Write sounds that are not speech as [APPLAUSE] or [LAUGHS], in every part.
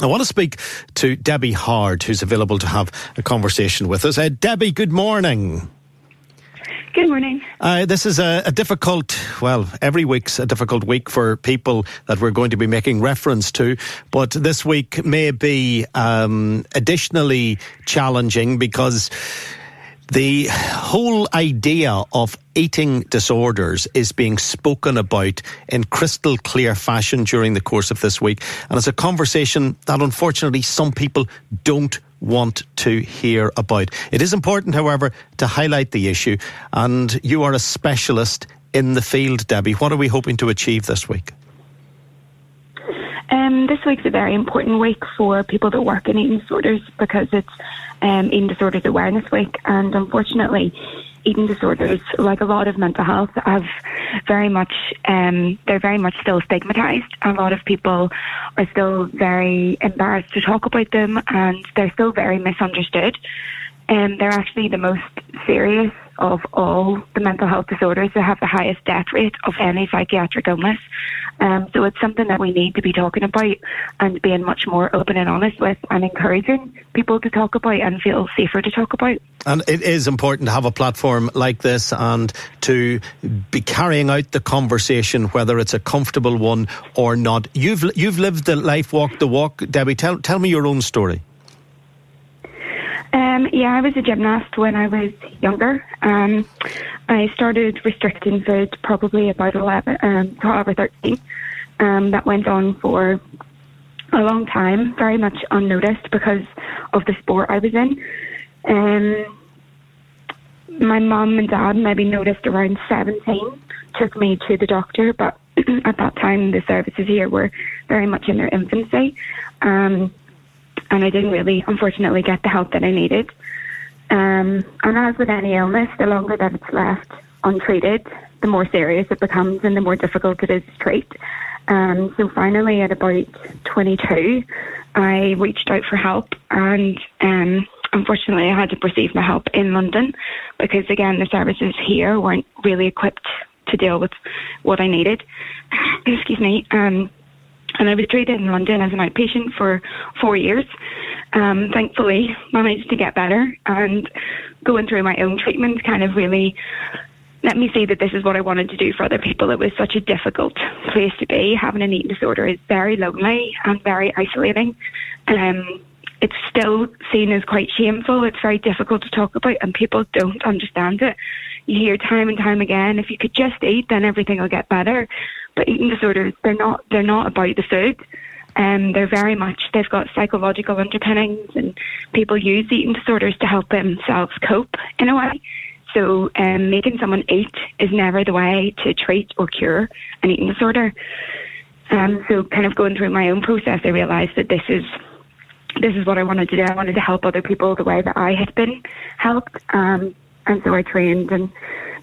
I want to speak to Debbie Hard, who's available to have a conversation with us. Uh, Debbie, good morning. Good morning. Uh, this is a, a, difficult, well, every week's a difficult week for people that we're going to be making reference to, but this week may be um, additionally challenging because the whole idea of eating disorders is being spoken about in crystal clear fashion during the course of this week. And it's a conversation that unfortunately some people don't want to hear about. It is important, however, to highlight the issue. And you are a specialist in the field, Debbie. What are we hoping to achieve this week? Um, this week's a very important week for people that work in eating disorders because it's um, Eating Disorders Awareness Week, and unfortunately, eating disorders, like a lot of mental health, have very much um, they're very much still stigmatized. A lot of people are still very embarrassed to talk about them, and they're still very misunderstood. And um, they're actually the most serious of all the mental health disorders that have the highest death rate of any psychiatric illness. Um, so it's something that we need to be talking about and being much more open and honest with and encouraging people to talk about and feel safer to talk about. And it is important to have a platform like this and to be carrying out the conversation, whether it's a comfortable one or not. You've you've lived the life, walked the walk, Debbie. Tell tell me your own story. Um, yeah, I was a gymnast when I was younger. Um, I started restricting food probably about 11, um, 12 or 13. Um, that went on for a long time, very much unnoticed because of the sport I was in. Um, my mum and dad maybe noticed around 17, took me to the doctor, but [CLEARS THROAT] at that time the services here were very much in their infancy. Um, and I didn't really, unfortunately, get the help that I needed. Um, and as with any illness, the longer that it's left untreated, the more serious it becomes and the more difficult it is to treat. Um, so finally, at about 22, I reached out for help, and um, unfortunately, I had to receive my help in London because, again, the services here weren't really equipped to deal with what I needed. [CLEARS THROAT] Excuse me. Um, and I was treated in London as an outpatient for four years. Um, thankfully, managed to get better and going through my own treatment kind of really let me see that this is what I wanted to do for other people. It was such a difficult place to be. Having an eating disorder is very lonely and very isolating. Um, it's still seen as quite shameful. It's very difficult to talk about, and people don't understand it. You hear time and time again, if you could just eat, then everything will get better. But eating disorders, they're not they're not about the food. Um, they're very much they've got psychological underpinnings, and people use eating disorders to help themselves cope in a way. So um, making someone eat is never the way to treat or cure an eating disorder. Um, so kind of going through my own process, I realised that this is this is what I wanted to do. I wanted to help other people the way that I had been helped. Um, and so I trained and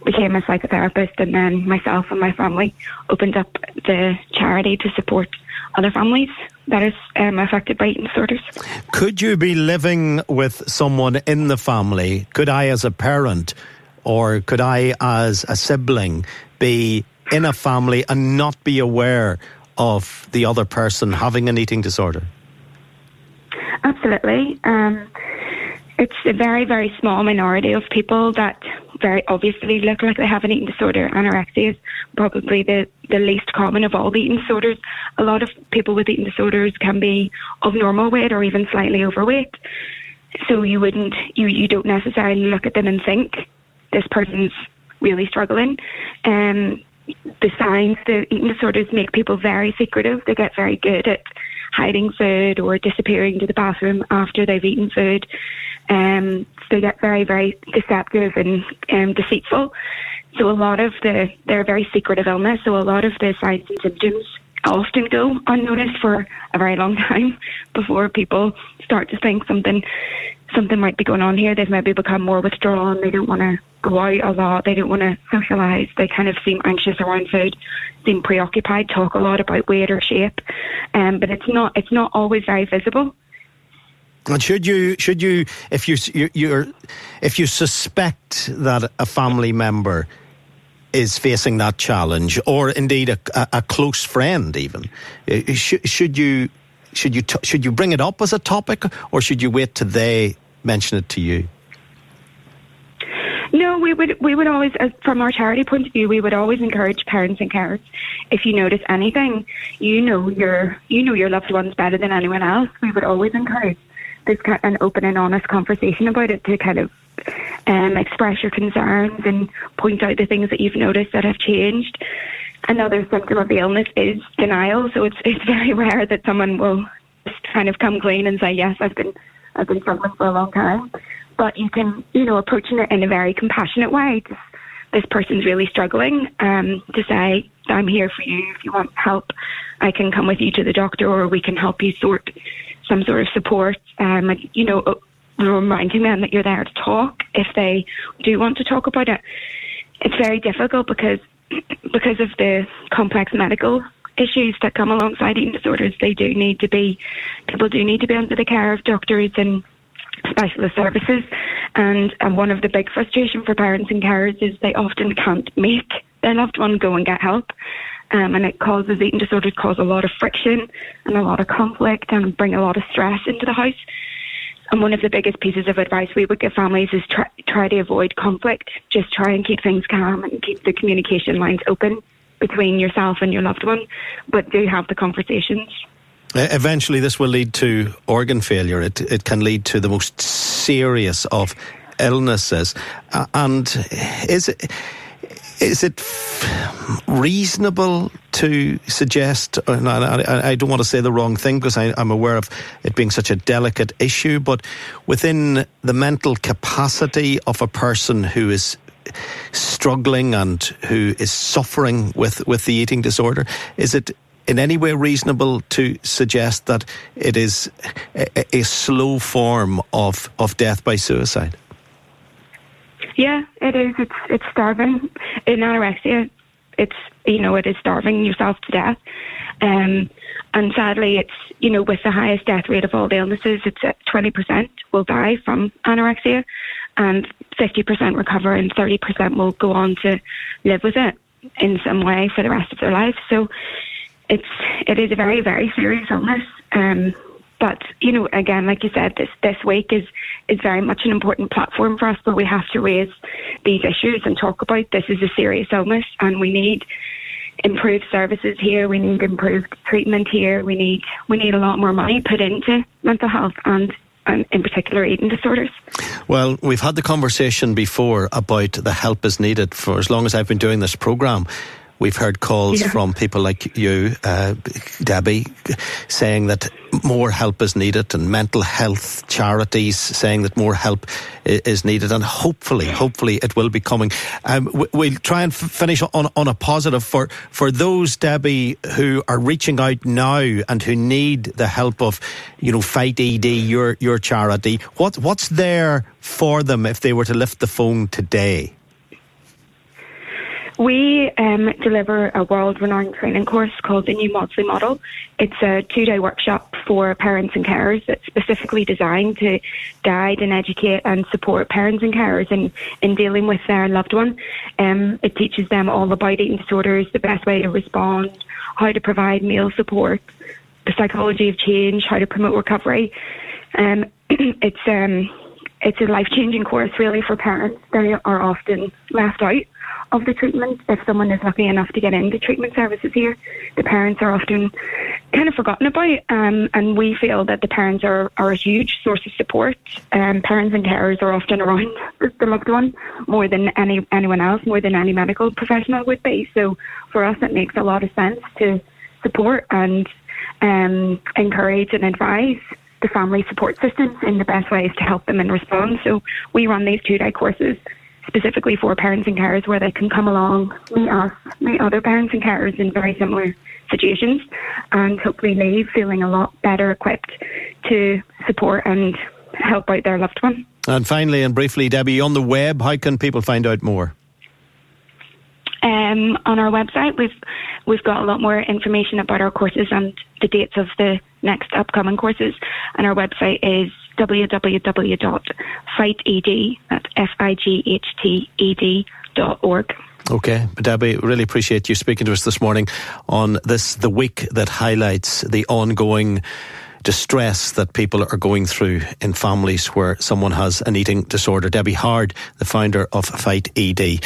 became a psychotherapist, and then myself and my family opened up the charity to support other families that is um, affected by eating disorders. Could you be living with someone in the family? Could I, as a parent, or could I, as a sibling, be in a family and not be aware of the other person having an eating disorder? Absolutely. Um, it's a very, very small minority of people that very obviously look like they have an eating disorder. Anorexia is probably the, the least common of all the eating disorders. A lot of people with eating disorders can be of normal weight or even slightly overweight. So you wouldn't, you, you don't necessarily look at them and think this person's really struggling. Um, the signs, the eating disorders make people very secretive. They get very good at hiding food or disappearing to the bathroom after they've eaten food. Um, they get very, very deceptive and um, deceitful. So a lot of the, they're a very secretive illness. So a lot of the signs and symptoms often go unnoticed for a very long [LAUGHS] time before people start to think something something might be going on here. They've maybe become more withdrawn. They don't want to go out a lot. They don't want to socialise. They kind of seem anxious around food, seem preoccupied, talk a lot about weight or shape. Um, but it's not it's not always very visible. And should you should you if you you're if you suspect that a family member is facing that challenge, or indeed a, a close friend, even uh, should, should you should you should you bring it up as a topic, or should you wait till they mention it to you? No, we would we would always, from our charity point of view, we would always encourage parents and carers. If you notice anything, you know your you know your loved ones better than anyone else. We would always encourage this kind an open and honest conversation about it to kind of um, express your concerns and point out the things that you've noticed that have changed. Another symptom of the illness is denial. So it's it's [LAUGHS] very rare that someone will just kind of come clean and say, "Yes, I've been I've been struggling for a long time." But you can, you know, approaching it in a very compassionate way. Just, this person's really struggling. Um, to say, "I'm here for you. If you want help, I can come with you to the doctor, or we can help you sort some sort of support." Um, like, you know, uh, reminding them that you're there to talk if they do want to talk about it. It's very difficult because [CLEARS THROAT] because of the complex medical issues that come alongside eating disorders, they do need to be, people do need to be under the care of doctors and specialist services. And, and one of the big frustration for parents and carers is they often can't make their loved one go and get help. Um, and it causes eating disorders cause a lot of friction and a lot of conflict and bring a lot of stress into the house. And one of the biggest pieces of advice we would give families is try, try to avoid conflict. Just try and keep things calm and keep the communication lines open between yourself and your loved one, but do have the conversations. Eventually, this will lead to organ failure. It, it can lead to the most serious of illnesses. Uh, and is it is it reasonable to suggest, and I, I, don't want to say the wrong thing because I, I'm aware of it being such a delicate issue, but within the mental capacity of a person who is struggling and who is suffering with, with the eating disorder, is it in any way reasonable to suggest that it is a, a slow form of, of death by suicide? Yeah, it is. It's it's starving. In anorexia, it's you know it is starving yourself to death. Um, and sadly, it's you know with the highest death rate of all the illnesses, it's twenty percent will die from anorexia, and fifty percent recover, and thirty percent will go on to live with it in some way for the rest of their life. So it's it is a very very serious illness. Um, but you know, again, like you said, this this week is is very much an important platform for us, but we have to raise these issues and talk about this is a serious illness, and we need improved services here. We need improved treatment here. We need we need a lot more money put into mental health and um, in particular eating disorders. Well, we've had the conversation before about the help is needed for as long as I've been doing this program. We've heard calls yeah. from people like you, uh, Debbie, saying that more help is needed, and mental health charities saying that more help is needed, and hopefully, hopefully, it will be coming. Um, we'll try and finish on on a positive for for those Debbie who are reaching out now and who need the help of, you know, Fight ED, your your charity. What what's there for them if they were to lift the phone today? We um, deliver a world renowned training course called the New Maudsley Model. It's a two day workshop for parents and carers that's specifically designed to guide and educate and support parents and carers in, in dealing with their loved one. Um, it teaches them all about eating disorders, the best way to respond, how to provide meal support, the psychology of change, how to promote recovery. Um, [CLEARS THROAT] it's um, it's a life changing course really for parents. They are often left out of the treatment. If someone is lucky enough to get into treatment services here, the parents are often kind of forgotten about. Um, and we feel that the parents are, are a huge source of support. Um, parents and carers are often around [LAUGHS] the loved one more than any anyone else, more than any medical professional would be. So for us, it makes a lot of sense to support and um, encourage and advise the family support systems in the best ways to help them in response. So we run these two day courses specifically for parents and carers where they can come along, meet us, meet other parents and carers in very similar situations, and hopefully leave feeling a lot better equipped to support and help out their loved one. And finally and briefly, Debbie, on the web, how can people find out more? Um, on our website, we've we've got a lot more information about our courses and the dates of the next upcoming courses. And our website is www.fighted, that's F-I-G-H-T-E-D dot org. Okay, Debbie, really appreciate you speaking to us this morning on this, the week that highlights the ongoing distress that people are going through in families where someone has an eating disorder. Debbie Hard, the founder of Fight ED.